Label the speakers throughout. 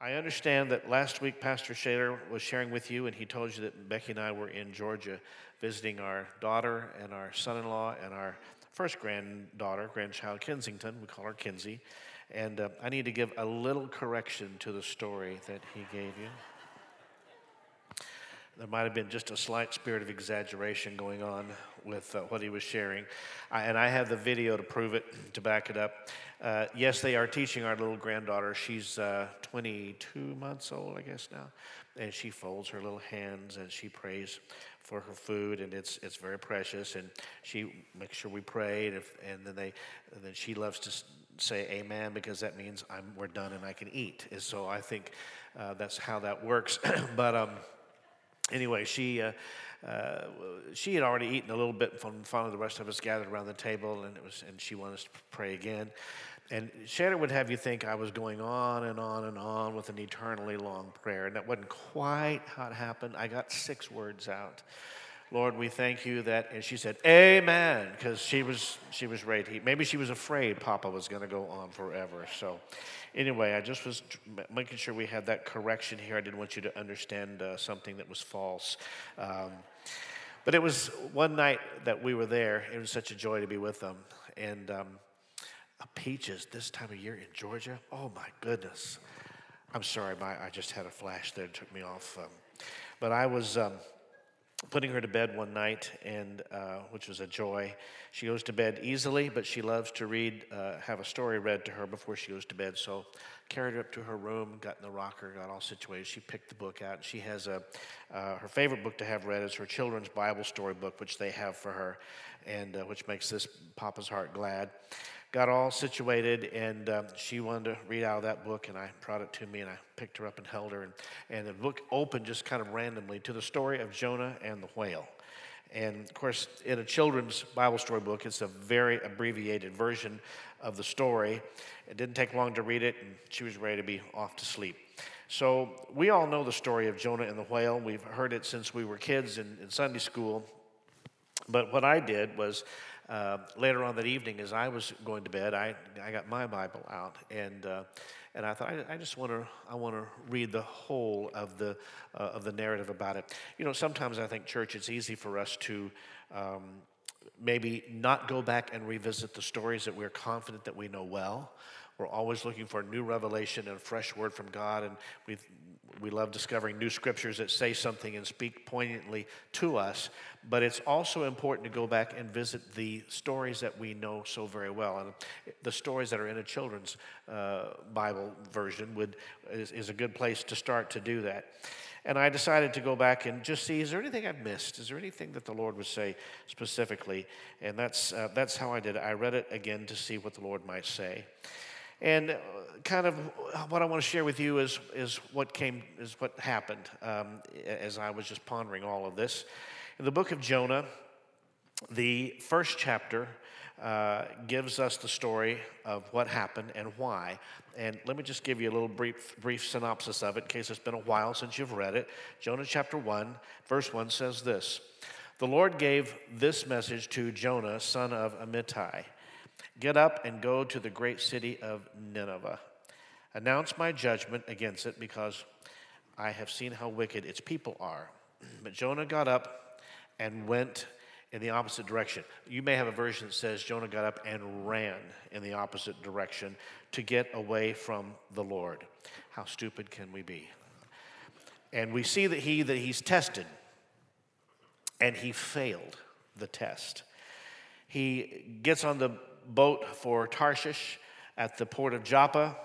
Speaker 1: I understand that last week Pastor Shaler was sharing with you, and he told you that Becky and I were in Georgia visiting our daughter and our son in law and our first granddaughter, grandchild Kensington. We call her Kinsey. And uh, I need to give a little correction to the story that he gave you. There might have been just a slight spirit of exaggeration going on with uh, what he was sharing. I, and I have the video to prove it, to back it up. Uh, yes, they are teaching our little granddaughter. She's uh, 22 months old, I guess now, and she folds her little hands and she prays for her food, and it's it's very precious. And she makes sure we pray, and, if, and then they, and then she loves to say Amen because that means I'm we're done and I can eat. And so I think uh, that's how that works. but um, anyway, she. Uh, uh, she had already eaten a little bit from of the rest of us gathered around the table, and it was, and she wanted us to pray again. And Shannon would have you think I was going on and on and on with an eternally long prayer, and that wasn't quite how it happened. I got six words out. Lord, we thank you that, and she said, Amen, because she was she was to eat. Maybe she was afraid Papa was going to go on forever. So, anyway, I just was making sure we had that correction here. I didn't want you to understand uh, something that was false. Um, but it was one night that we were there. It was such a joy to be with them, and. Um, peaches this time of year in Georgia. Oh my goodness. I'm sorry, my, I just had a flash there, took me off. Um, but I was um, putting her to bed one night, and uh, which was a joy. She goes to bed easily, but she loves to read, uh, have a story read to her before she goes to bed. So carried her up to her room, got in the rocker, got all situated. She picked the book out. She has a uh, her favorite book to have read is her children's Bible story book, which they have for her, and uh, which makes this Papa's heart glad got all situated, and um, she wanted to read out of that book, and I brought it to me, and I picked her up and held her, and, and the book opened just kind of randomly to the story of Jonah and the whale. And of course, in a children's Bible story book, it's a very abbreviated version of the story. It didn't take long to read it, and she was ready to be off to sleep. So, we all know the story of Jonah and the whale. We've heard it since we were kids in, in Sunday school. But what I did was uh, later on that evening, as I was going to bed, I, I got my Bible out, and uh, and I thought I, I just want to I want to read the whole of the uh, of the narrative about it. You know, sometimes I think church it's easy for us to. Um, maybe not go back and revisit the stories that we're confident that we know well. We're always looking for new revelation and fresh word from God, and we we love discovering new scriptures that say something and speak poignantly to us, but it's also important to go back and visit the stories that we know so very well. And the stories that are in a children's uh, Bible version would, is, is a good place to start to do that. And I decided to go back and just see is there anything I've missed? Is there anything that the Lord would say specifically? And that's, uh, that's how I did it. I read it again to see what the Lord might say. And uh, kind of what I want to share with you is, is what came, is what happened um, as I was just pondering all of this. In the book of Jonah, the first chapter uh, gives us the story of what happened and why. And let me just give you a little brief, brief synopsis of it in case it's been a while since you've read it. Jonah chapter 1, verse 1 says this The Lord gave this message to Jonah, son of Amittai. Get up and go to the great city of Nineveh. Announce my judgment against it because I have seen how wicked its people are. But Jonah got up and went in the opposite direction. You may have a version that says Jonah got up and ran in the opposite direction to get away from the Lord. How stupid can we be? And we see that he that he's tested and he failed the test. He gets on the boat for Tarshish at the port of Joppa.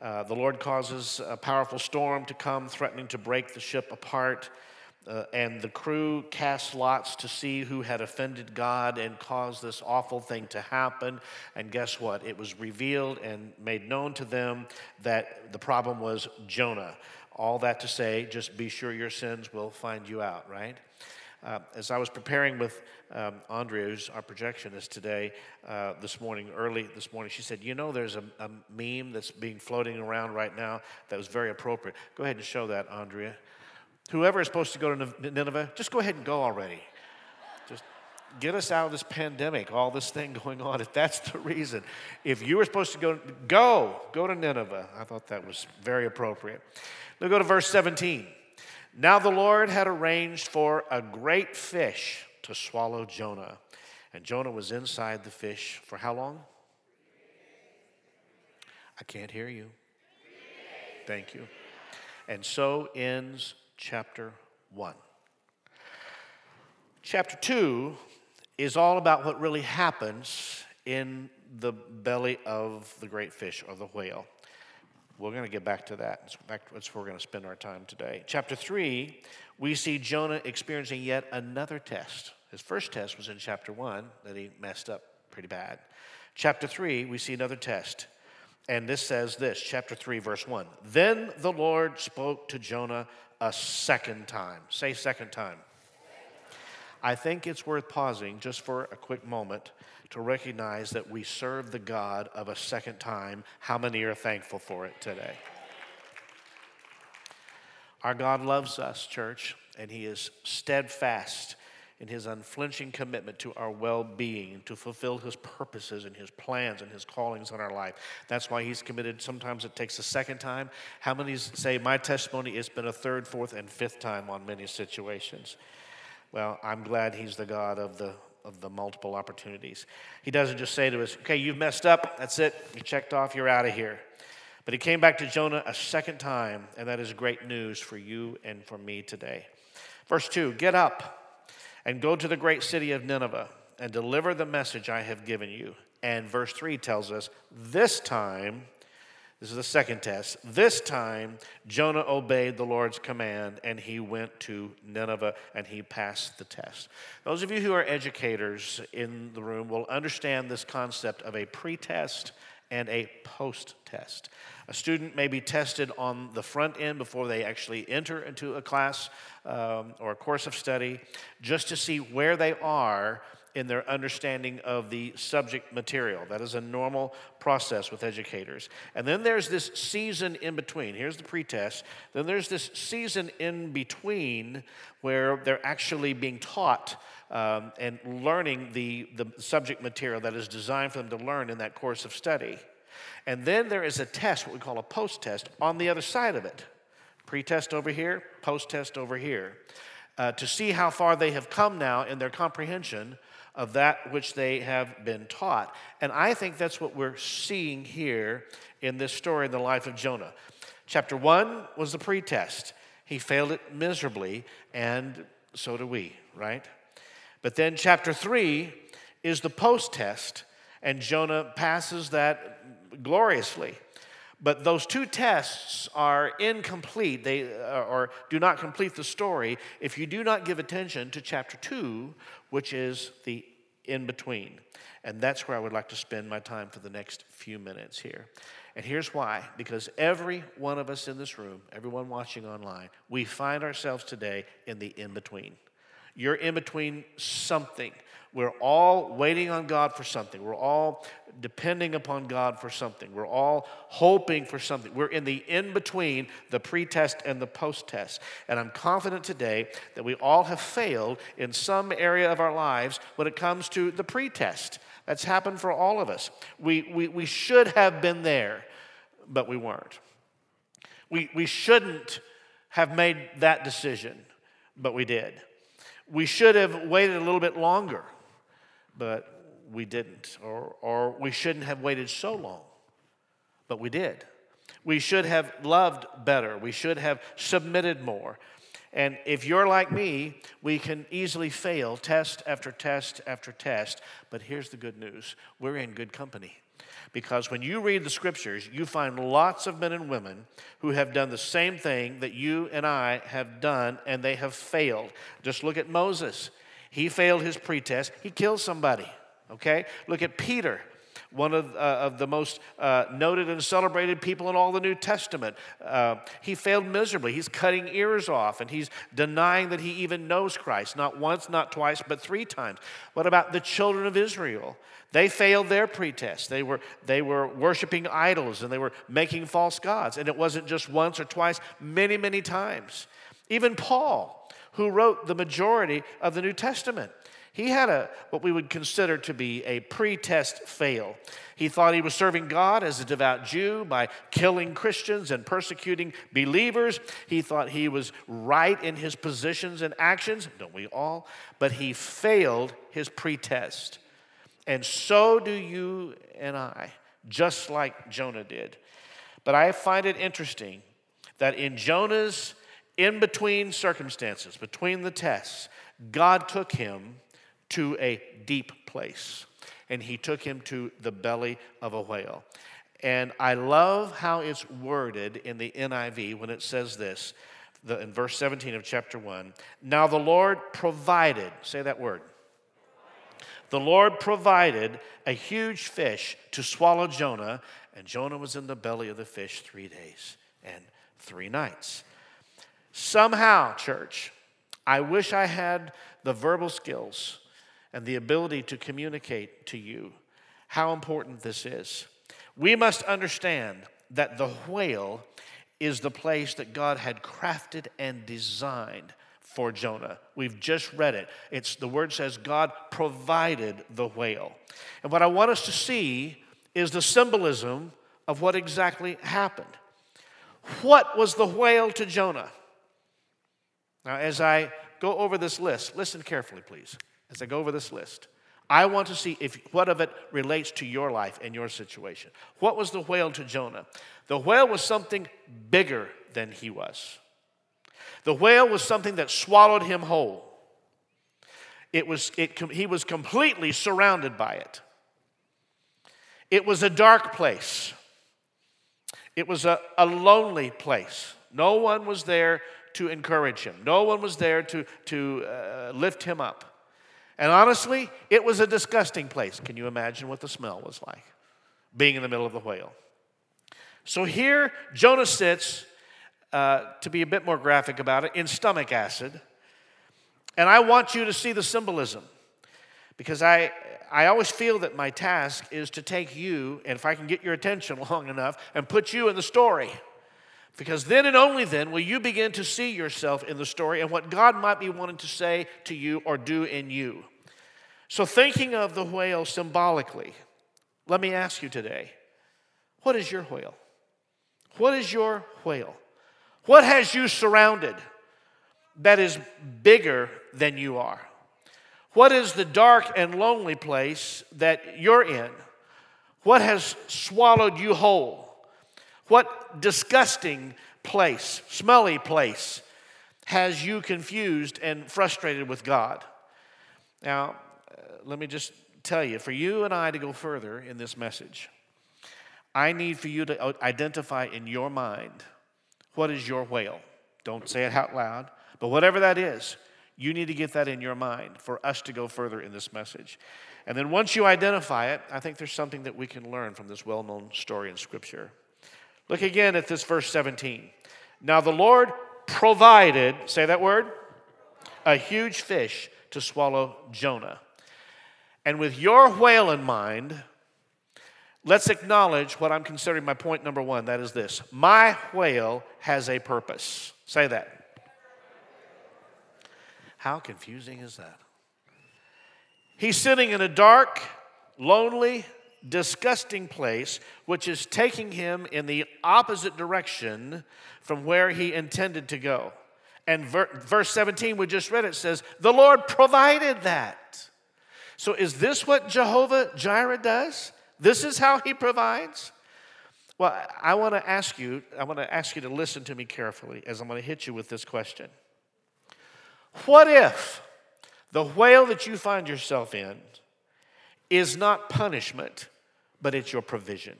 Speaker 1: Uh, the Lord causes a powerful storm to come, threatening to break the ship apart. Uh, and the crew cast lots to see who had offended God and caused this awful thing to happen. And guess what? It was revealed and made known to them that the problem was Jonah. All that to say, just be sure your sins will find you out, right? Uh, as I was preparing with um, Andrea, our projectionist today, uh, this morning, early this morning, she said, You know, there's a, a, meme that's being floating around right now that was very appropriate. Go ahead and show that, Andrea. Whoever is supposed to go to Nineveh, just go ahead and go already. Just get us out of this pandemic, all this thing going on, if that's the reason, if you were supposed to go, go, go to Nineveh. I thought that was very appropriate. Now go to verse 17. Now the Lord had arranged for a great fish to swallow Jonah. And Jonah was inside the fish for how long? I can't hear you. Thank you. And so ends chapter 1. Chapter 2 is all about what really happens in the belly of the great fish or the whale. We're going to get back to that. That's where we're going to spend our time today. Chapter 3, we see Jonah experiencing yet another test. His first test was in chapter 1 that he messed up pretty bad. Chapter 3, we see another test. And this says this, chapter 3, verse 1. Then the Lord spoke to Jonah a second time. Say, second time. I think it's worth pausing just for a quick moment to recognize that we serve the God of a second time. How many are thankful for it today? Our God loves us, church, and He is steadfast in His unflinching commitment to our well being, to fulfill His purposes and His plans and His callings on our life. That's why He's committed. Sometimes it takes a second time. How many say, My testimony has been a third, fourth, and fifth time on many situations? Well, I'm glad He's the God of the of the multiple opportunities. He doesn't just say to us, okay, you've messed up, that's it, you checked off, you're out of here. But he came back to Jonah a second time, and that is great news for you and for me today. Verse 2 Get up and go to the great city of Nineveh and deliver the message I have given you. And verse 3 tells us, This time this is the second test. This time, Jonah obeyed the Lord's command and he went to Nineveh and he passed the test. Those of you who are educators in the room will understand this concept of a pre test and a post test. A student may be tested on the front end before they actually enter into a class um, or a course of study just to see where they are in their understanding of the subject material. That is a normal process with educators. And then there's this season in between. Here's the pretest. Then there's this season in between where they're actually being taught um, and learning the, the subject material that is designed for them to learn in that course of study. And then there is a test, what we call a post test, on the other side of it. Pre-test over here, post-test over here. Uh, to see how far they have come now in their comprehension of that which they have been taught. And I think that's what we're seeing here in this story in the life of Jonah. Chapter one was the pretest. He failed it miserably, and so do we, right? But then chapter three is the post test, and Jonah passes that gloriously. But those two tests are incomplete, they, uh, or do not complete the story if you do not give attention to chapter 2, which is the in between. And that's where I would like to spend my time for the next few minutes here. And here's why because every one of us in this room, everyone watching online, we find ourselves today in the in between. You're in between something. We're all waiting on God for something. We're all depending upon God for something. We're all hoping for something. We're in the in between the pre test and the post test. And I'm confident today that we all have failed in some area of our lives when it comes to the pre test. That's happened for all of us. We, we, we should have been there, but we weren't. We, we shouldn't have made that decision, but we did. We should have waited a little bit longer but we didn't. Or, or we shouldn't have waited so long, but we did. We should have loved better. We should have submitted more. And if you're like me, we can easily fail test after test after test. But here's the good news we're in good company. Because when you read the scriptures, you find lots of men and women who have done the same thing that you and I have done, and they have failed. Just look at Moses. He failed his pretest, he killed somebody. Okay? Look at Peter, one of, uh, of the most uh, noted and celebrated people in all the New Testament. Uh, he failed miserably. He's cutting ears off and he's denying that he even knows Christ, not once, not twice, but three times. What about the children of Israel? They failed their pretest. They were, they were worshiping idols and they were making false gods. And it wasn't just once or twice, many, many times. Even Paul who wrote the majority of the New Testament. He had a what we would consider to be a pre-test fail. He thought he was serving God as a devout Jew by killing Christians and persecuting believers. He thought he was right in his positions and actions, don't we all? But he failed his pre-test. And so do you and I, just like Jonah did. But I find it interesting that in Jonah's in between circumstances, between the tests, God took him to a deep place. And he took him to the belly of a whale. And I love how it's worded in the NIV when it says this the, in verse 17 of chapter 1. Now the Lord provided, say that word. The Lord provided a huge fish to swallow Jonah, and Jonah was in the belly of the fish three days and three nights. Somehow, church, I wish I had the verbal skills and the ability to communicate to you how important this is. We must understand that the whale is the place that God had crafted and designed for Jonah. We've just read it. It's the word says God provided the whale. And what I want us to see is the symbolism of what exactly happened. What was the whale to Jonah? Now, as I go over this list, listen carefully, please as I go over this list. I want to see if what of it relates to your life and your situation. What was the whale to Jonah? The whale was something bigger than he was. The whale was something that swallowed him whole. It was, it, he was completely surrounded by it. It was a dark place. It was a, a lonely place. No one was there to encourage him, no one was there to, to uh, lift him up. And honestly, it was a disgusting place. Can you imagine what the smell was like? Being in the middle of the whale. So here, Jonah sits, uh, to be a bit more graphic about it, in stomach acid. And I want you to see the symbolism because I, I always feel that my task is to take you, and if I can get your attention long enough, and put you in the story. Because then and only then will you begin to see yourself in the story and what God might be wanting to say to you or do in you. So, thinking of the whale symbolically, let me ask you today what is your whale? What is your whale? What has you surrounded that is bigger than you are? What is the dark and lonely place that you're in? What has swallowed you whole? What disgusting place, smelly place, has you confused and frustrated with God? Now, uh, let me just tell you for you and I to go further in this message, I need for you to identify in your mind what is your whale. Don't say it out loud, but whatever that is, you need to get that in your mind for us to go further in this message. And then once you identify it, I think there's something that we can learn from this well known story in Scripture. Look again at this verse 17. Now the Lord provided, say that word, a huge fish to swallow Jonah. And with your whale in mind, let's acknowledge what I'm considering my point number one. That is this My whale has a purpose. Say that. How confusing is that? He's sitting in a dark, lonely, disgusting place, which is taking him in the opposite direction from where he intended to go. And ver- verse 17, we just read it, says, The Lord provided that. So is this what Jehovah Jireh does? This is how he provides? Well, I want to ask you, I want to ask you to listen to me carefully as I'm going to hit you with this question. What if the whale that you find yourself in is not punishment, but it's your provision.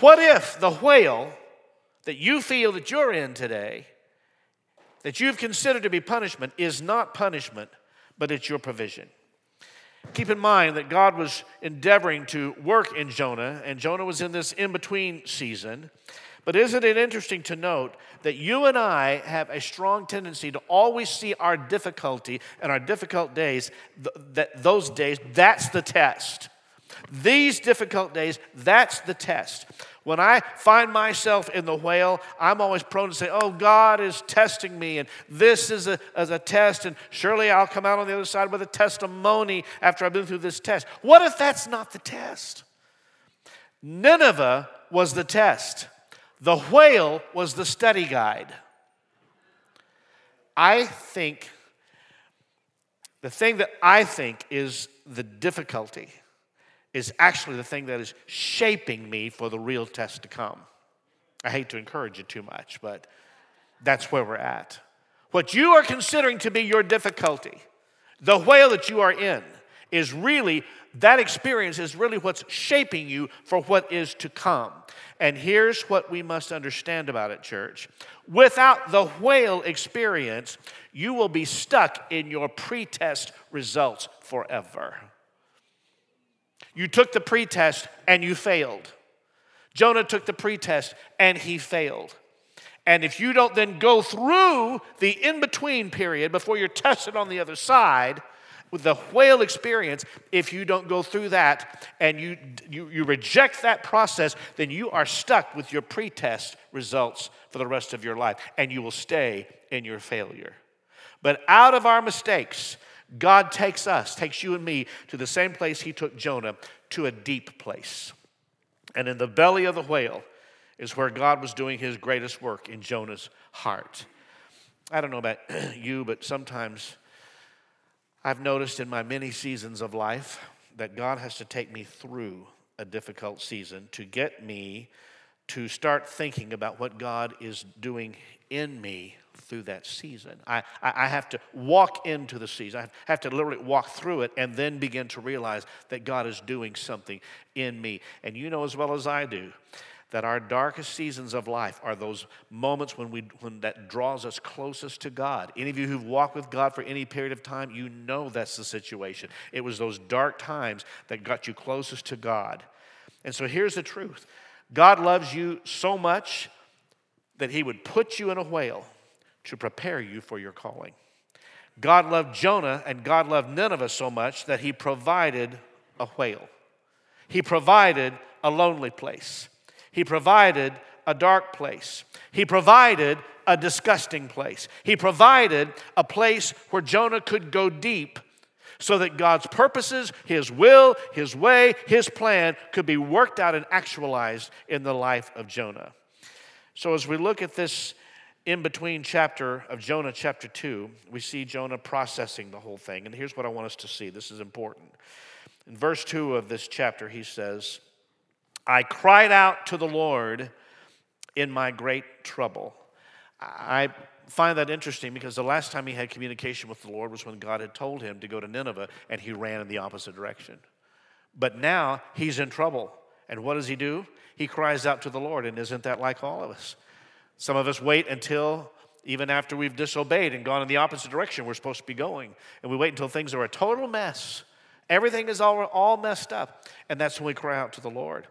Speaker 1: What if the whale that you feel that you're in today, that you've considered to be punishment, is not punishment, but it's your provision? Keep in mind that God was endeavoring to work in Jonah, and Jonah was in this in between season. But isn't it interesting to note that you and I have a strong tendency to always see our difficulty and our difficult days, th- that those days, that's the test. These difficult days, that's the test. When I find myself in the whale, I'm always prone to say, Oh, God is testing me, and this is a, as a test, and surely I'll come out on the other side with a testimony after I've been through this test. What if that's not the test? Nineveh was the test, the whale was the study guide. I think the thing that I think is the difficulty is actually the thing that is shaping me for the real test to come. I hate to encourage you too much, but that's where we're at. What you are considering to be your difficulty, the whale that you are in, is really, that experience is really what's shaping you for what is to come. And here's what we must understand about it, church. Without the whale experience, you will be stuck in your pretest results forever. You took the pretest and you failed. Jonah took the pretest and he failed. And if you don't then go through the in between period before you're tested on the other side, the whale experience, if you don't go through that and you, you, you reject that process, then you are stuck with your pretest results for the rest of your life and you will stay in your failure. But out of our mistakes, God takes us, takes you and me to the same place He took Jonah, to a deep place. And in the belly of the whale is where God was doing His greatest work in Jonah's heart. I don't know about you, but sometimes I've noticed in my many seasons of life that God has to take me through a difficult season to get me to start thinking about what God is doing in me through that season. I, I have to walk into the season. I have to literally walk through it and then begin to realize that God is doing something in me. And you know as well as I do that our darkest seasons of life are those moments when, we, when that draws us closest to God. Any of you who've walked with God for any period of time, you know that's the situation. It was those dark times that got you closest to God. And so here's the truth God loves you so much that He would put you in a whale to prepare you for your calling. God loved Jonah and God loved Nineveh so much that He provided a whale, He provided a lonely place. He provided a dark place. He provided a disgusting place. He provided a place where Jonah could go deep so that God's purposes, His will, His way, His plan could be worked out and actualized in the life of Jonah. So, as we look at this in between chapter of Jonah, chapter 2, we see Jonah processing the whole thing. And here's what I want us to see this is important. In verse 2 of this chapter, he says, I cried out to the Lord in my great trouble. I find that interesting because the last time he had communication with the Lord was when God had told him to go to Nineveh and he ran in the opposite direction. But now he's in trouble. And what does he do? He cries out to the Lord. And isn't that like all of us? Some of us wait until even after we've disobeyed and gone in the opposite direction we're supposed to be going. And we wait until things are a total mess. Everything is all, all messed up. And that's when we cry out to the Lord.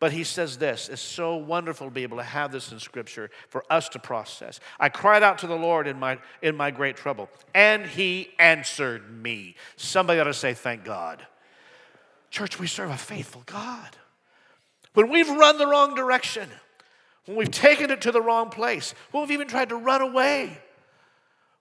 Speaker 1: But he says this it's so wonderful to be able to have this in Scripture for us to process. I cried out to the Lord in my, in my great trouble, and he answered me. Somebody ought to say, Thank God. Church, we serve a faithful God. When we've run the wrong direction, when we've taken it to the wrong place, when we've even tried to run away,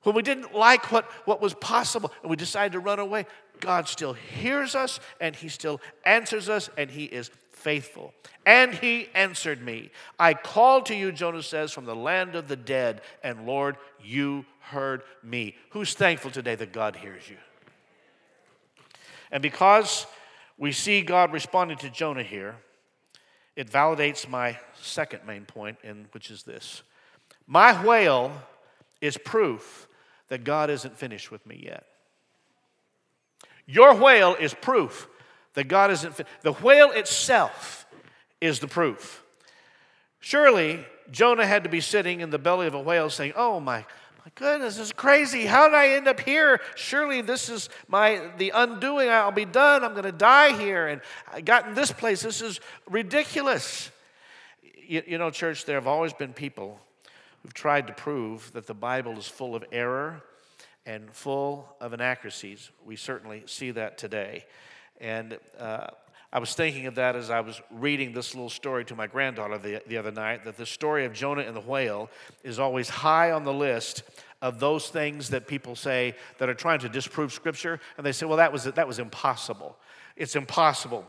Speaker 1: when we didn't like what, what was possible and we decided to run away, God still hears us and He still answers us and He is faithful. And he answered me. I called to you, Jonah says, from the land of the dead, and Lord, you heard me. Who's thankful today that God hears you? And because we see God responding to Jonah here, it validates my second main point, in, which is this My whale is proof that God isn't finished with me yet. Your whale is proof that God isn't. The whale itself is the proof. Surely Jonah had to be sitting in the belly of a whale saying, Oh my, my goodness, this is crazy. How did I end up here? Surely this is my the undoing. I'll be done. I'm gonna die here. And I got in this place. This is ridiculous. You, you know, church, there have always been people who've tried to prove that the Bible is full of error and full of inaccuracies. We certainly see that today. And uh, I was thinking of that as I was reading this little story to my granddaughter the, the other night that the story of Jonah and the whale is always high on the list of those things that people say that are trying to disprove Scripture. And they say, well, that was, that was impossible. It's impossible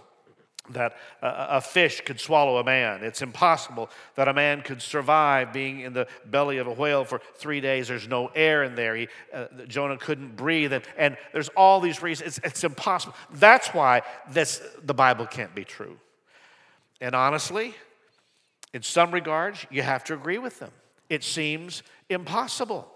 Speaker 1: that a, fish could swallow a man. It's impossible that a man could survive being in the belly of a whale for three days. There's no air in there. He, uh, Jonah couldn't breathe. And, and there's all these reasons. It's, it's impossible. That's why this, the Bible can't be true. And honestly, in some regards, you have to agree with them. It seems impossible.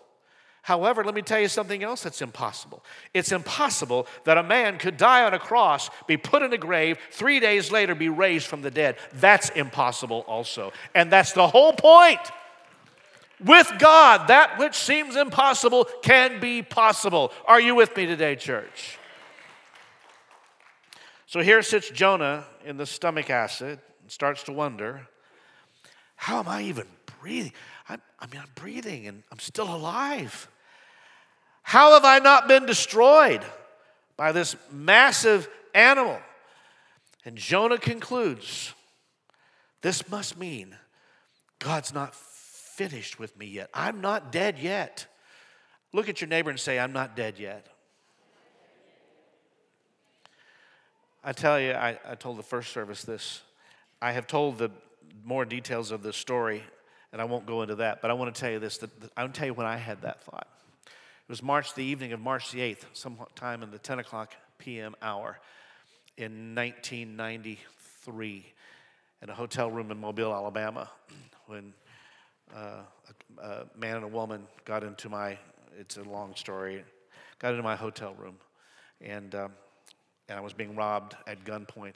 Speaker 1: However, let me tell you something else that's impossible. It's impossible that a man could die on a cross, be put in a grave, three days later be raised from the dead. That's impossible also. And that's the whole point. With God, that which seems impossible can be possible. Are you with me today, church? So here sits Jonah in the stomach acid and starts to wonder how am I even breathing? i I mean, I'm breathing and I'm still alive. How have I not been destroyed by this massive animal? And Jonah concludes this must mean God's not finished with me yet. I'm not dead yet. Look at your neighbor and say, I'm not dead yet. I tell you, I, I told the first service this. I have told the more details of this story, and I won't go into that, but I want to tell you this. That, I want to tell you when I had that thought. It was March, the evening of March the 8th, sometime in the 10 o'clock p.m. hour in 1993 in a hotel room in Mobile, Alabama, when uh, a, a, man and a woman got into my, it's a long story, got into my hotel room. And, um, and I was being robbed at gunpoint.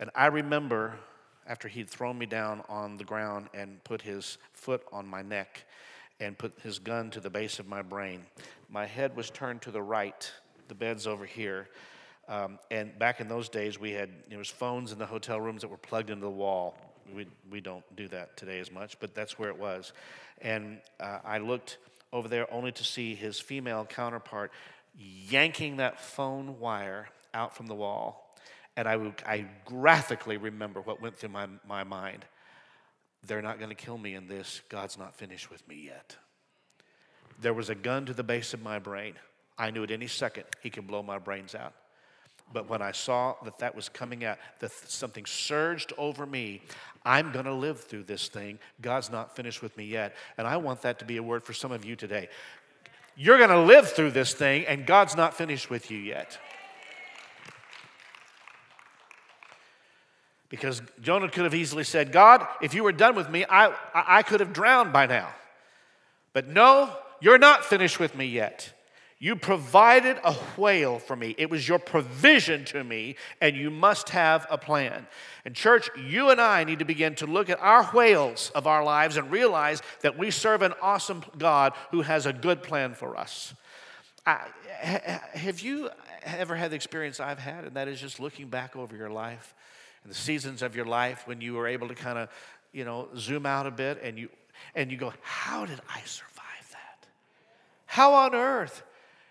Speaker 1: And I remember after he'd thrown me down on the ground and put his foot on my neck and put his gun to the base of my brain. My head was turned to the right, the bed's over here. Um, and back in those days, we had there was phones in the hotel rooms that were plugged into the wall. We, we don't do that today as much, but that's where it was. And uh, I looked over there only to see his female counterpart yanking that phone wire out from the wall. And I, I graphically remember what went through my, my mind. They're not going to kill me in this. God's not finished with me yet. There was a gun to the base of my brain. I knew at any second he could blow my brains out. But when I saw that that was coming out, that something surged over me, I'm going to live through this thing. God's not finished with me yet. And I want that to be a word for some of you today. You're going to live through this thing, and God's not finished with you yet. Because Jonah could have easily said, God, if you were done with me, I, I could have drowned by now. But no, you're not finished with me yet. You provided a whale for me. It was your provision to me, and you must have a plan. And, church, you and I need to begin to look at our whales of our lives and realize that we serve an awesome God who has a good plan for us. I, have you ever had the experience I've had, and that is just looking back over your life and the seasons of your life when you were able to kind of, you know, zoom out a bit and you and you go, how did I survive? That? How on earth?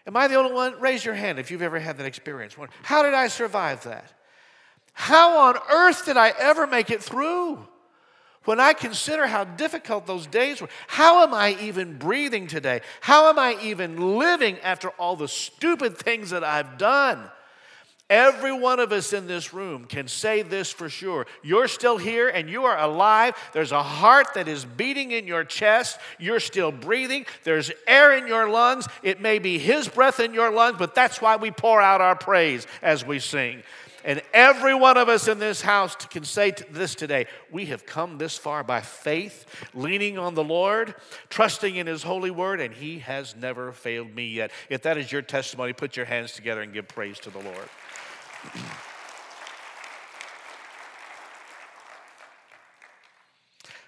Speaker 1: Am I the only one? Raise your hand if you've ever had that experience. How did I survive that? How on earth did I ever make it through? When I consider how difficult those days were, how am I even breathing today? How am I even living after all the stupid things that I've done? Every one of us in this room can say this for sure. You're still here and you are alive. There's a heart that is beating in your chest. You're still breathing. There's air in your lungs. It may be His breath in your lungs, but that's why we pour out our praise as we sing. And every one of us in this house can say this today we have come this far by faith, leaning on the Lord, trusting in His holy word, and He has never failed me yet. If that is your testimony, put your hands together and give praise to the Lord.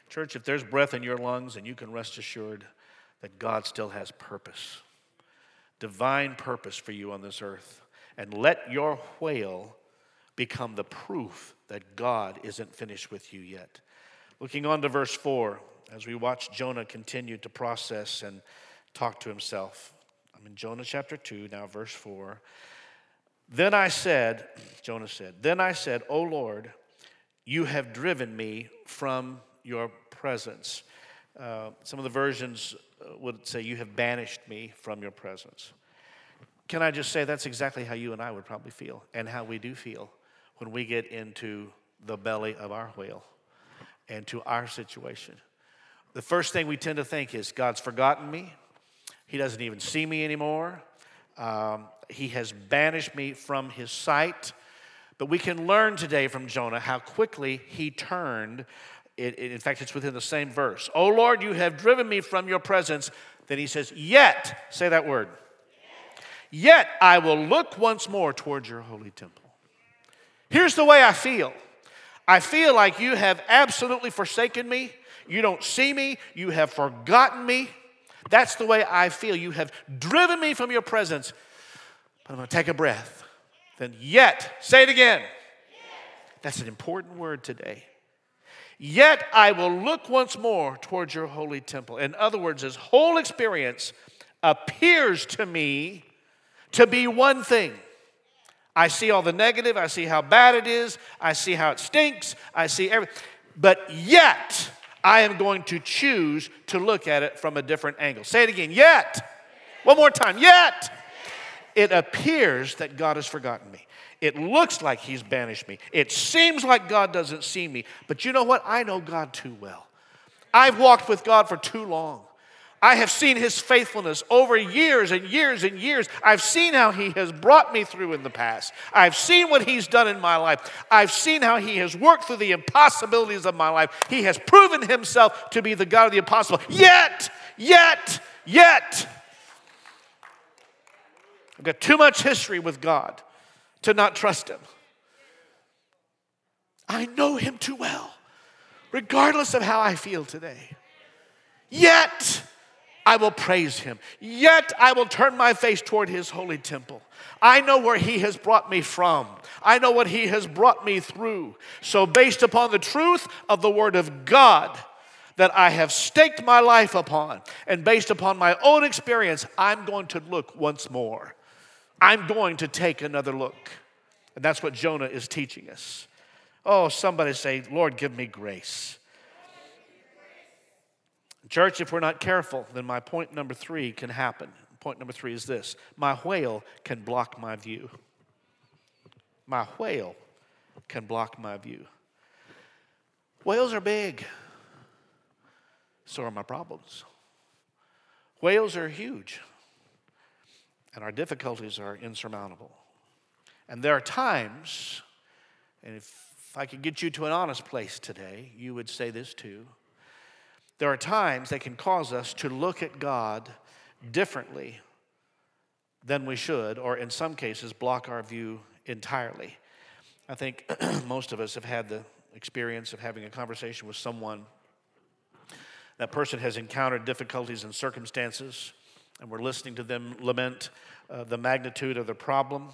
Speaker 1: Church, if there's breath in your lungs, and you can rest assured that God still has purpose, divine purpose for you on this earth. And let your whale become the proof that God isn't finished with you yet. Looking on to verse 4, as we watch Jonah continue to process and talk to himself. I'm in Jonah chapter 2, now verse 4. Then I said, Jonah said, Then I said, O Lord, you have driven me from your presence. Uh, some of the versions uh, would say, You have banished me from your presence. Can I just say that's exactly how you and I would probably feel, and how we do feel when we get into the belly of our whale and to our situation. The first thing we tend to think is, God's forgotten me. He doesn't even see me anymore. Um, he has banished me from his sight. But we can learn today from Jonah how quickly he turned. It, it, in fact, it's within the same verse. Oh Lord, you have driven me from your presence. Then he says, Yet, say that word. Yet I will look once more towards your holy temple. Here's the way I feel I feel like you have absolutely forsaken me. You don't see me. You have forgotten me. That's the way I feel. You have driven me from your presence. But I'm going to take a breath. Then, yet, say it again. That's an important word today. Yet I will look once more towards your holy temple. In other words, this whole experience appears to me to be one thing. I see all the negative, I see how bad it is, I see how it stinks, I see everything. But yet, I am going to choose to look at it from a different angle. Say it again, yet. One more time, yet. It appears that God has forgotten me. It looks like He's banished me. It seems like God doesn't see me. But you know what? I know God too well. I've walked with God for too long. I have seen his faithfulness over years and years and years. I've seen how he has brought me through in the past. I've seen what he's done in my life. I've seen how he has worked through the impossibilities of my life. He has proven himself to be the God of the impossible. Yet, yet, yet, I've got too much history with God to not trust him. I know him too well, regardless of how I feel today. Yet, I will praise him. Yet I will turn my face toward his holy temple. I know where he has brought me from. I know what he has brought me through. So, based upon the truth of the word of God that I have staked my life upon, and based upon my own experience, I'm going to look once more. I'm going to take another look. And that's what Jonah is teaching us. Oh, somebody say, Lord, give me grace. Church, if we're not careful, then my point number three can happen. Point number three is this my whale can block my view. My whale can block my view. Whales are big, so are my problems. Whales are huge, and our difficulties are insurmountable. And there are times, and if I could get you to an honest place today, you would say this too there are times that can cause us to look at God differently than we should, or in some cases, block our view entirely. I think most of us have had the experience of having a conversation with someone. That person has encountered difficulties and circumstances, and we're listening to them lament uh, the magnitude of the problem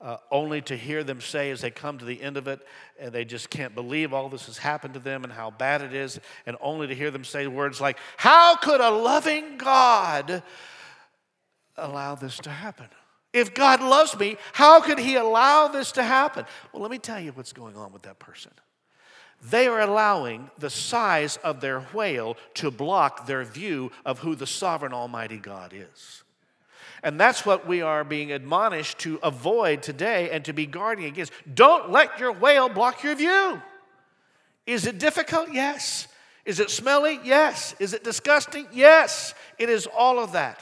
Speaker 1: uh, only to hear them say as they come to the end of it, and they just can't believe all this has happened to them and how bad it is, and only to hear them say words like, How could a loving God allow this to happen? If God loves me, how could He allow this to happen? Well, let me tell you what's going on with that person. They are allowing the size of their whale to block their view of who the sovereign Almighty God is. And that's what we are being admonished to avoid today and to be guarding against. Don't let your whale block your view. Is it difficult? Yes. Is it smelly? Yes. Is it disgusting? Yes. It is all of that.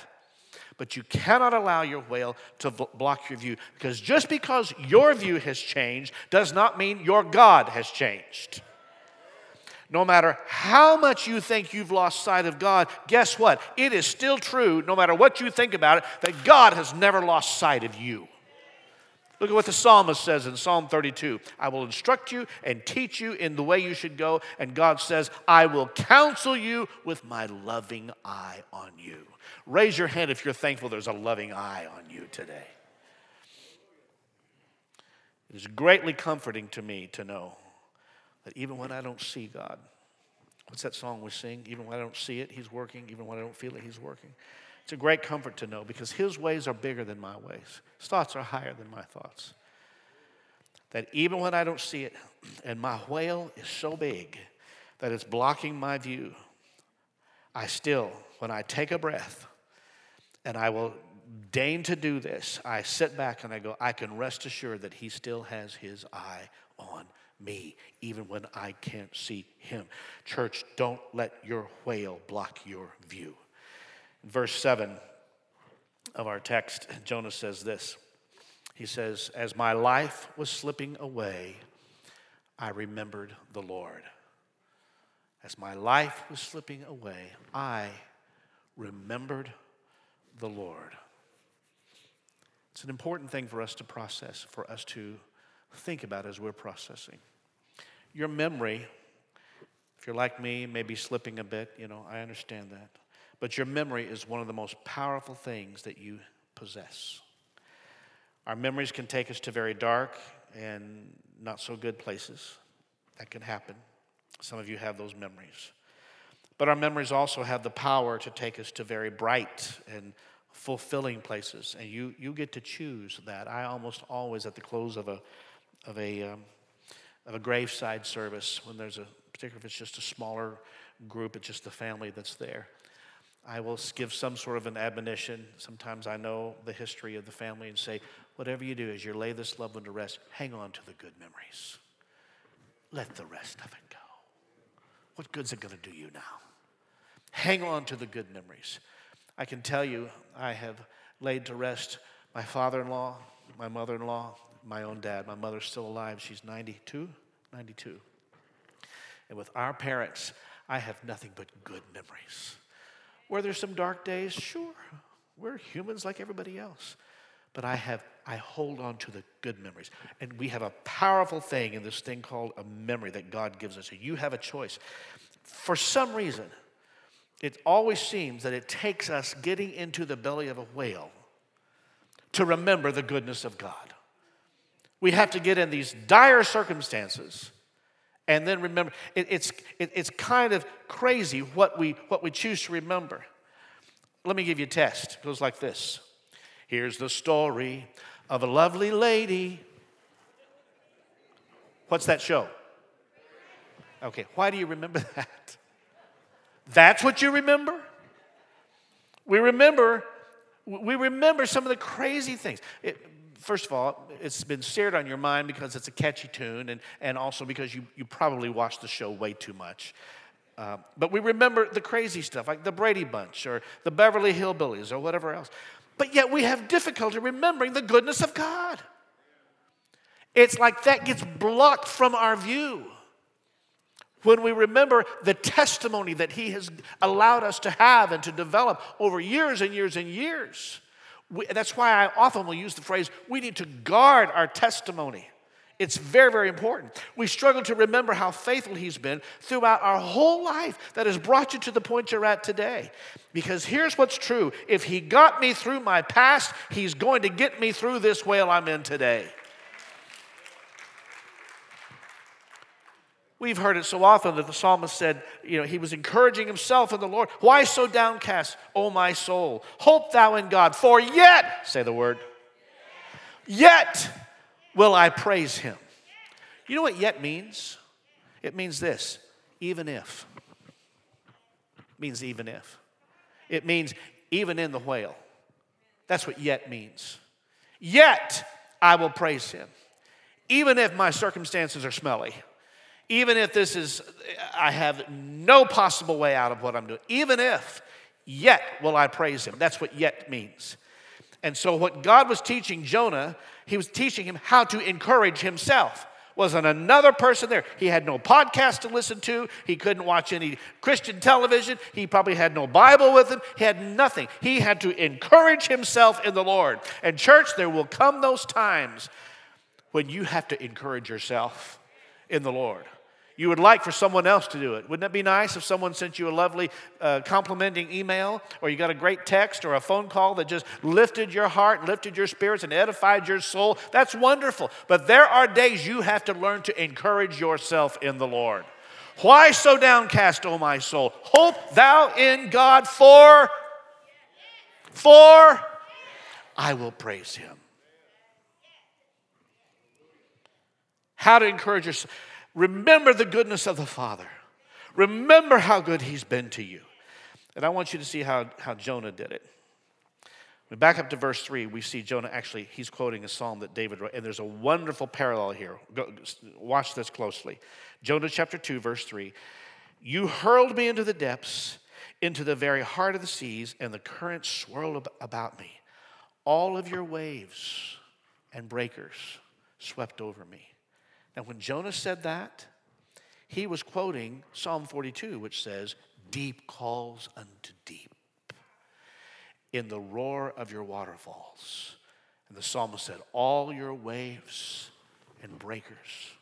Speaker 1: But you cannot allow your whale to block your view because just because your view has changed does not mean your God has changed. No matter how much you think you've lost sight of God, guess what? It is still true, no matter what you think about it, that God has never lost sight of you. Look at what the psalmist says in Psalm 32 I will instruct you and teach you in the way you should go. And God says, I will counsel you with my loving eye on you. Raise your hand if you're thankful there's a loving eye on you today. It is greatly comforting to me to know that even when I don't see God, what's that song we sing? Even when I don't see it, He's working. Even when I don't feel it, He's working. It's a great comfort to know because His ways are bigger than my ways, His thoughts are higher than my thoughts. That even when I don't see it, and my whale is so big that it's blocking my view, I still, when I take a breath, and I will deign to do this, I sit back and I go, I can rest assured that He still has His eye on me, even when I can't see Him. Church, don't let your whale block your view. verse 7 of our text, Jonah says this He says, As my life was slipping away, I remembered the Lord. As my life was slipping away, I remembered the Lord. It's an important thing for us to process, for us to think about as we're processing. Your memory, if you're like me, maybe slipping a bit, you know, I understand that. But your memory is one of the most powerful things that you possess. Our memories can take us to very dark and not so good places. That can happen. Some of you have those memories. But our memories also have the power to take us to very bright and fulfilling places. And you, you get to choose that. I almost always, at the close of a, of a, um, of a graveside service, when there's a, particularly if it's just a smaller group, it's just the family that's there, I will give some sort of an admonition. Sometimes I know the history of the family and say, whatever you do as you lay this loved one to rest, hang on to the good memories. Let the rest of it go. What good's it going to do you now? Hang on to the good memories. I can tell you, I have laid to rest my father in law, my mother in law, my own dad. My mother's still alive. She's 92, 92. And with our parents, I have nothing but good memories. Were there some dark days? Sure. We're humans like everybody else. But I have I hold on to the good memories. And we have a powerful thing in this thing called a memory that God gives us. You have a choice. For some reason, it always seems that it takes us getting into the belly of a whale to remember the goodness of God. We have to get in these dire circumstances and then remember. It, it's, it, it's kind of crazy what we, what we choose to remember. Let me give you a test. It goes like this Here's the story of a lovely lady. What's that show? Okay, why do you remember that? That's what you remember? We remember we remember some of the crazy things. It, first of all, it's been seared on your mind because it's a catchy tune and, and also because you, you probably watched the show way too much. Uh, but we remember the crazy stuff like the Brady Bunch or the Beverly Hillbillies or whatever else. But yet we have difficulty remembering the goodness of God. It's like that gets blocked from our view when we remember the testimony that He has allowed us to have and to develop over years and years and years. We, that's why I often will use the phrase, we need to guard our testimony. It's very, very important. We struggle to remember how faithful He's been throughout our whole life that has brought you to the point you're at today. Because here's what's true if He got me through my past, He's going to get me through this whale I'm in today. We've heard it so often that the psalmist said, you know, he was encouraging himself in the Lord. Why so downcast, O my soul? Hope thou in God, for yet, say the word, yet will I praise him. You know what yet means? It means this even if. It means even if. It means even in the whale. That's what yet means. Yet I will praise him, even if my circumstances are smelly even if this is, I have no possible way out of what I'm doing, even if, yet will I praise him. That's what yet means. And so, what God was teaching Jonah, he was teaching him how to encourage himself. Wasn't another person there. He had no podcast to listen to. He couldn't watch any Christian television. He probably had no Bible with him. He had nothing. He had to encourage himself in the Lord. And, church, there will come those times when you have to encourage yourself in the Lord. You would like for someone else to do it. Wouldn't it be nice if someone sent you a lovely uh, complimenting email or you got a great text or a phone call that just lifted your heart, lifted your spirits, and edified your soul? That's wonderful. But there are days you have to learn to encourage yourself in the Lord. Why so downcast, O my soul? Hope thou in God for for I will praise him. How to encourage yourself. Remember the goodness of the Father. Remember how good he's been to you. And I want you to see how, how Jonah did it. We back up to verse 3, we see Jonah actually, he's quoting a psalm that David wrote, and there's a wonderful parallel here. Go, watch this closely. Jonah chapter 2, verse 3. You hurled me into the depths, into the very heart of the seas, and the currents swirled about me. All of your waves and breakers swept over me. Now, when Jonah said that, he was quoting Psalm 42, which says, Deep calls unto deep in the roar of your waterfalls. And the psalmist said, All your waves and breakers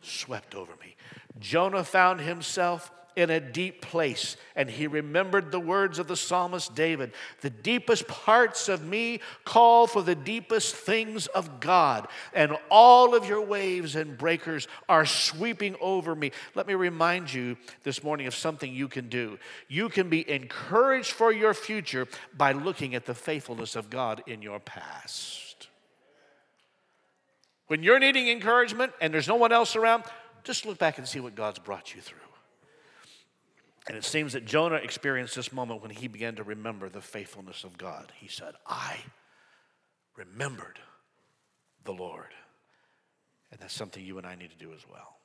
Speaker 1: swept over me. Jonah found himself in a deep place, and he remembered the words of the psalmist David The deepest parts of me call for the deepest things of God, and all of your waves and breakers are sweeping over me. Let me remind you this morning of something you can do. You can be encouraged for your future by looking at the faithfulness of God in your past. When you're needing encouragement and there's no one else around, just look back and see what God's brought you through. And it seems that Jonah experienced this moment when he began to remember the faithfulness of God. He said, I remembered the Lord. And that's something you and I need to do as well.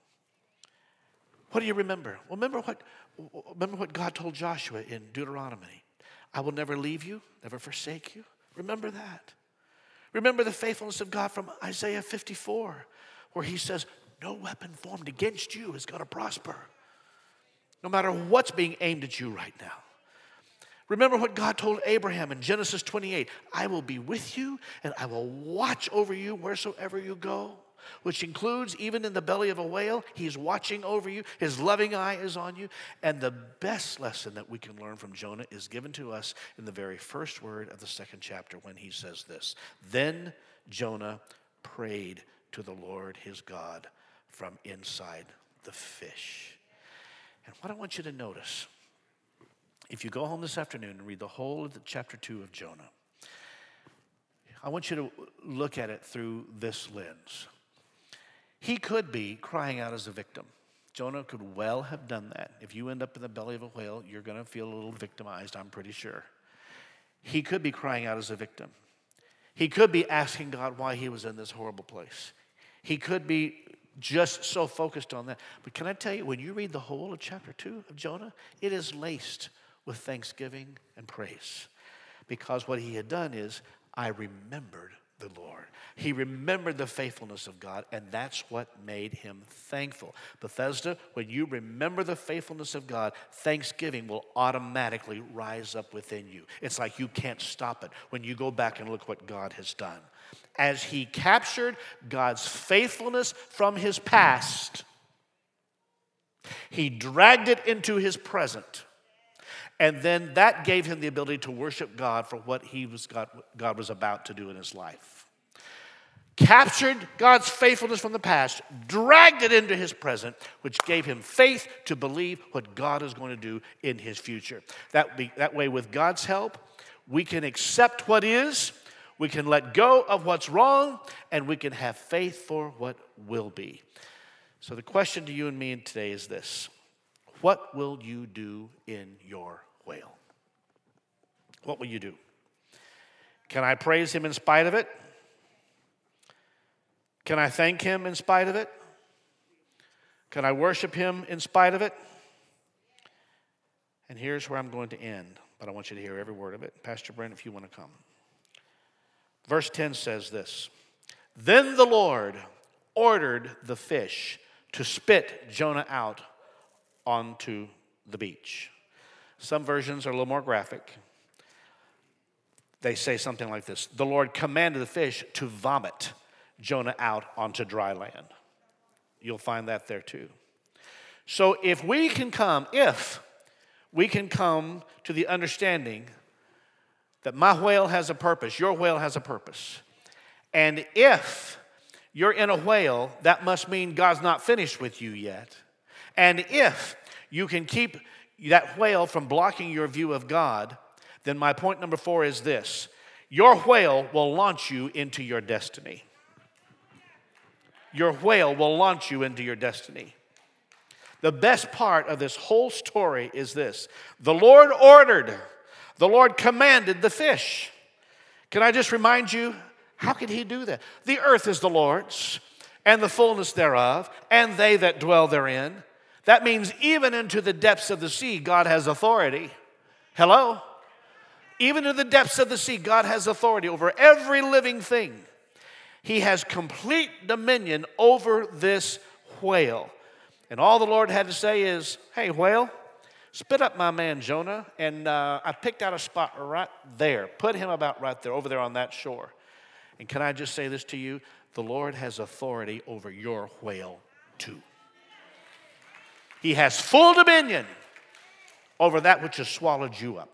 Speaker 1: What do you remember? Well, remember what, remember what God told Joshua in Deuteronomy I will never leave you, never forsake you. Remember that. Remember the faithfulness of God from Isaiah 54, where he says, No weapon formed against you is going to prosper no matter what's being aimed at you right now. Remember what God told Abraham in Genesis 28 I will be with you and I will watch over you wheresoever you go, which includes even in the belly of a whale, He's watching over you. His loving eye is on you. And the best lesson that we can learn from Jonah is given to us in the very first word of the second chapter when he says this Then Jonah prayed to the Lord his God from inside the fish. And what I want you to notice, if you go home this afternoon and read the whole of the chapter 2 of Jonah, I want you to look at it through this lens. He could be crying out as a victim. Jonah could well have done that. If you end up in the belly of a whale, you're going to feel a little victimized, I'm pretty sure. He could be crying out as a victim. He could be asking God why he was in this horrible place. He could be just so focused on that. But can I tell you, when you read the whole of chapter 2 of Jonah, it is laced with thanksgiving and praise. Because what he had done is, I remembered the Lord. He remembered the faithfulness of God, and that's what made him thankful. Bethesda, when you remember the faithfulness of God, thanksgiving will automatically rise up within you. It's like you can't stop it when you go back and look what God has done as he captured God's faithfulness from his past, he dragged it into his present. And then that gave him the ability to worship God for what he was God, God was about to do in his life. Captured God's faithfulness from the past, dragged it into his present, which gave him faith to believe what God is going to do in his future. That, be, that way, with God's help, we can accept what is we can let go of what's wrong and we can have faith for what will be. So, the question to you and me today is this What will you do in your whale? What will you do? Can I praise him in spite of it? Can I thank him in spite of it? Can I worship him in spite of it? And here's where I'm going to end, but I want you to hear every word of it. Pastor Brent, if you want to come. Verse 10 says this Then the Lord ordered the fish to spit Jonah out onto the beach. Some versions are a little more graphic. They say something like this The Lord commanded the fish to vomit Jonah out onto dry land. You'll find that there too. So if we can come, if we can come to the understanding that my whale has a purpose, your whale has a purpose. And if you're in a whale, that must mean God's not finished with you yet. And if you can keep that whale from blocking your view of God, then my point number four is this your whale will launch you into your destiny. Your whale will launch you into your destiny. The best part of this whole story is this the Lord ordered, the Lord commanded the fish. Can I just remind you, how could He do that? The earth is the Lord's, and the fullness thereof, and they that dwell therein. That means even into the depths of the sea, God has authority. Hello? Even in the depths of the sea, God has authority over every living thing. He has complete dominion over this whale. And all the Lord had to say is, Hey, whale, spit up my man Jonah. And uh, I picked out a spot right there. Put him about right there, over there on that shore. And can I just say this to you? The Lord has authority over your whale too. He has full dominion over that which has swallowed you up.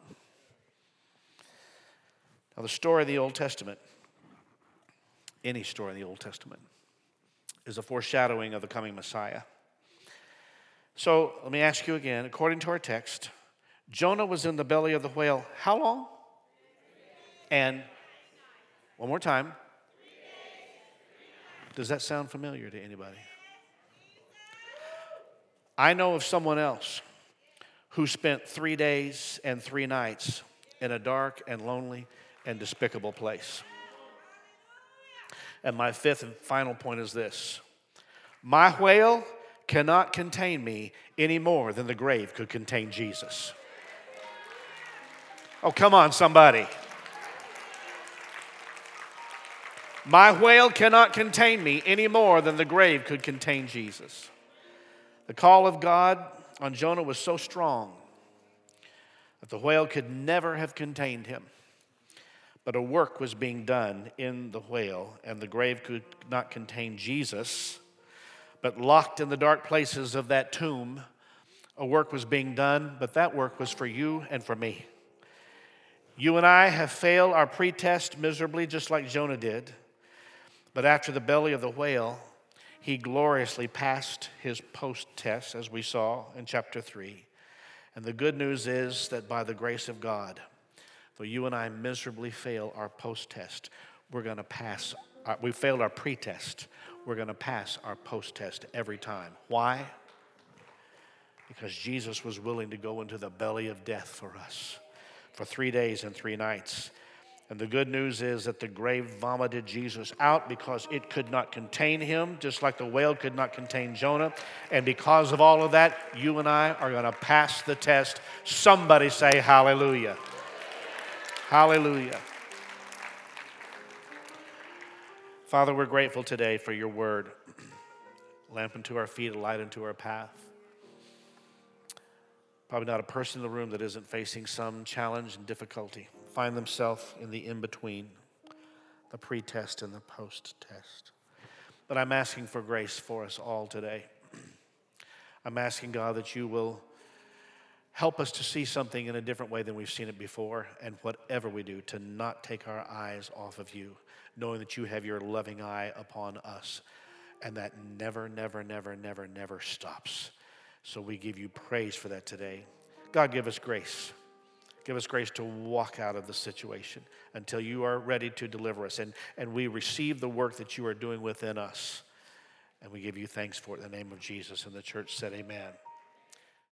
Speaker 1: Now, the story of the Old Testament, any story in the Old Testament, is a foreshadowing of the coming Messiah. So let me ask you again according to our text, Jonah was in the belly of the whale how long? And one more time. Does that sound familiar to anybody? I know of someone else who spent three days and three nights in a dark and lonely and despicable place. And my fifth and final point is this My whale cannot contain me any more than the grave could contain Jesus. Oh, come on, somebody. My whale cannot contain me any more than the grave could contain Jesus. The call of God on Jonah was so strong that the whale could never have contained him. But a work was being done in the whale, and the grave could not contain Jesus. But locked in the dark places of that tomb, a work was being done, but that work was for you and for me. You and I have failed our pretest miserably, just like Jonah did. But after the belly of the whale, he gloriously passed his post test, as we saw in chapter 3. And the good news is that by the grace of God, Though you and I miserably fail our post test, we're going to pass. Our, uh, we failed our pre test. We're going to pass our post test every time. Why? Because Jesus was willing to go into the belly of death for us for three days and three nights. And the good news is that the grave vomited Jesus out because it could not contain him, just like the whale could not contain Jonah. And because of all of that, you and I are going to pass the test. Somebody say hallelujah. Hallelujah. Father, we're grateful today for your word. Lamp unto our feet, a light unto our path. Probably not a person in the room that isn't facing some challenge and difficulty. Find themselves in the in between, the pre test and the post test. But I'm asking for grace for us all today. I'm asking, God, that you will Help us to see something in a different way than we've seen it before, and whatever we do, to not take our eyes off of you, knowing that you have your loving eye upon us, and that never, never, never, never, never stops. So we give you praise for that today. God, give us grace. Give us grace to walk out of the situation until you are ready to deliver us. And, and we receive the work that you are doing within us. And we give you thanks for it in the name of Jesus. And the church said, Amen.